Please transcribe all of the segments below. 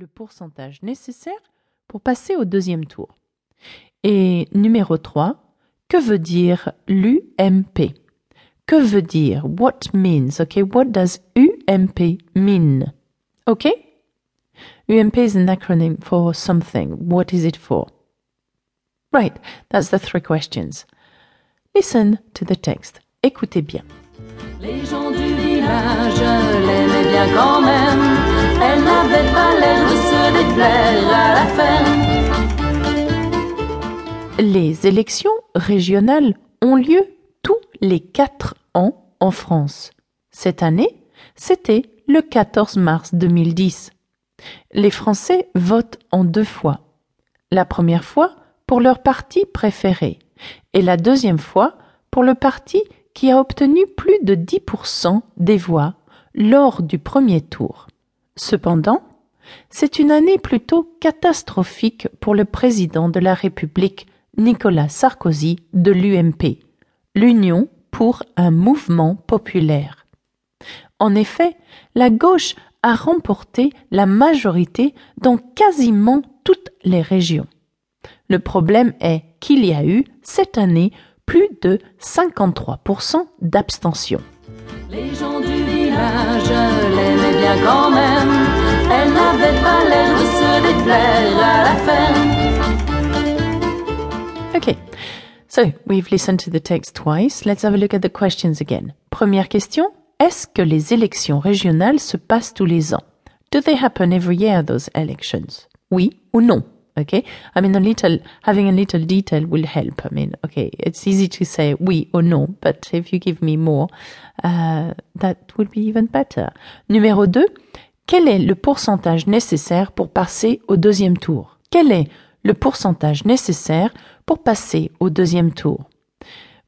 le pourcentage nécessaire pour passer au deuxième tour Et numéro 3, que veut dire l'UMP Que veut dire What means Okay, what does UMP mean? Okay UMP is an acronym for something. What is it for? Right, that's the three questions. Listen to the text. Écoutez bien. Les gens du village bien quand même. Les élections régionales ont lieu tous les quatre ans en France. Cette année, c'était le 14 mars 2010. Les Français votent en deux fois. La première fois pour leur parti préféré et la deuxième fois pour le parti qui a obtenu plus de 10% des voix lors du premier tour. Cependant, c'est une année plutôt catastrophique pour le président de la République, Nicolas Sarkozy, de l'UMP, l'Union pour un mouvement populaire. En effet, la gauche a remporté la majorité dans quasiment toutes les régions. Le problème est qu'il y a eu cette année plus de 53% d'abstention. Les gens quand même. Elle n'avait pas l'air de se. Okay, so we've listened to the text twice. Let's have a look at the questions again. Première question. Est-ce que les élections régionales se passent tous les ans? Do they happen every year, those elections? Oui ou non? Okay? I mean, a little, having a little detail will help. I mean, okay, it's easy to say oui or no, but if you give me more, uh, that would be even better. Numéro 2. Quel est le pourcentage nécessaire pour passer au deuxième tour? Quel est le pourcentage nécessaire pour passer au deuxième tour?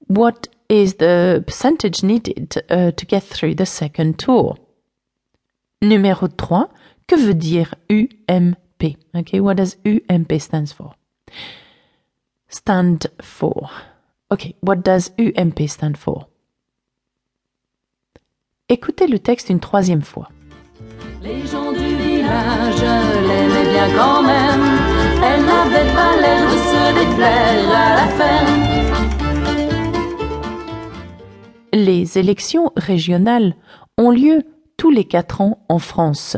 What is the percentage needed uh, to get through the second tour? Numéro 3. Que veut dire UMP? Okay, what does UMP stands for? Stand for. Okay, what does UMP stand for? Écoutez le texte une troisième fois. Les gens du village l'aimaient bien quand même. Elle n'avait pas l'air de se déplaire à la ferme. Les élections régionales ont lieu tous les quatre ans en France.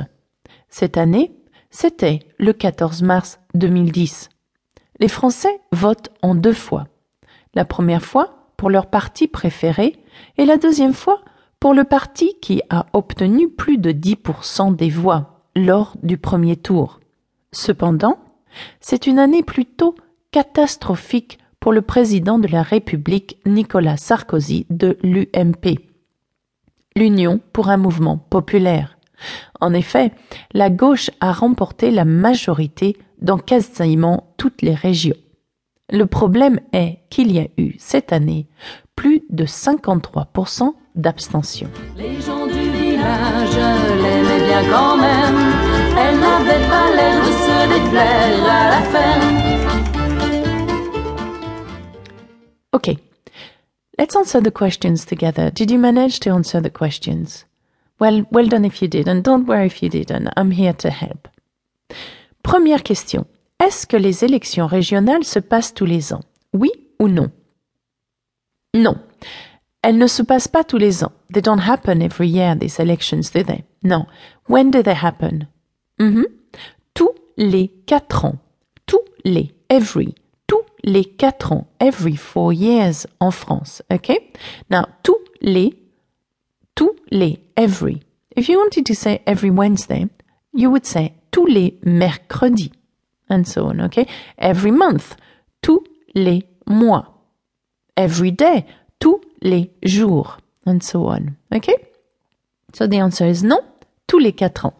Cette année, c'était le 14 mars 2010. Les Français votent en deux fois. La première fois pour leur parti préféré et la deuxième fois pour le parti qui a obtenu plus de 10% des voix lors du premier tour. Cependant, c'est une année plutôt catastrophique pour le président de la République Nicolas Sarkozy de l'UMP, l'Union pour un mouvement populaire. En effet, la gauche a remporté la majorité dans quasiment toutes les régions. Le problème est qu'il y a eu cette année plus de 53% d'abstention. Les gens du village l'aimaient bien quand même. Elle n'avait pas l'air de se déplaire à la ferme. Okay, let's answer the questions together. Did you manage to answer the questions? Well, well done if you did, and don't worry if you didn't. I'm here to help. Première question. Est-ce que les élections régionales se passent tous les ans? Oui ou non? Non. Elles ne se passent pas tous les ans. They don't happen every year, these elections, do they? Non. When do they happen? Mhm. Tous les quatre ans. Tous les, every. Tous les quatre ans. Every four years en France. Okay? Now, tous les, tous les, every. If you wanted to say every Wednesday, you would say tous les mercredis. And so on, okay? Every month. Tous les mois. Every day. Tous les jours. And so on. Okay? So the answer is non. Tous les quatre ans.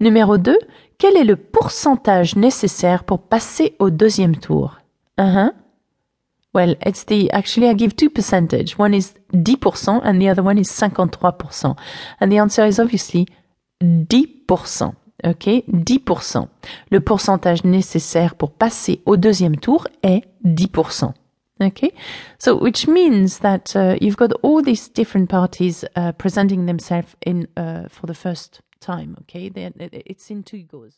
Numéro 2. Quel est le pourcentage nécessaire pour passer au deuxième tour? Uh-huh. Well, it's the, actually I give two percentage. One is 10% and the other one is 53%. And the answer is obviously 10%. OK? 10%. Le pourcentage nécessaire pour passer au deuxième tour est 10%. Okay, so which means that uh, you've got all these different parties uh, presenting themselves in uh, for the first time. Okay, They're, it's in two goes.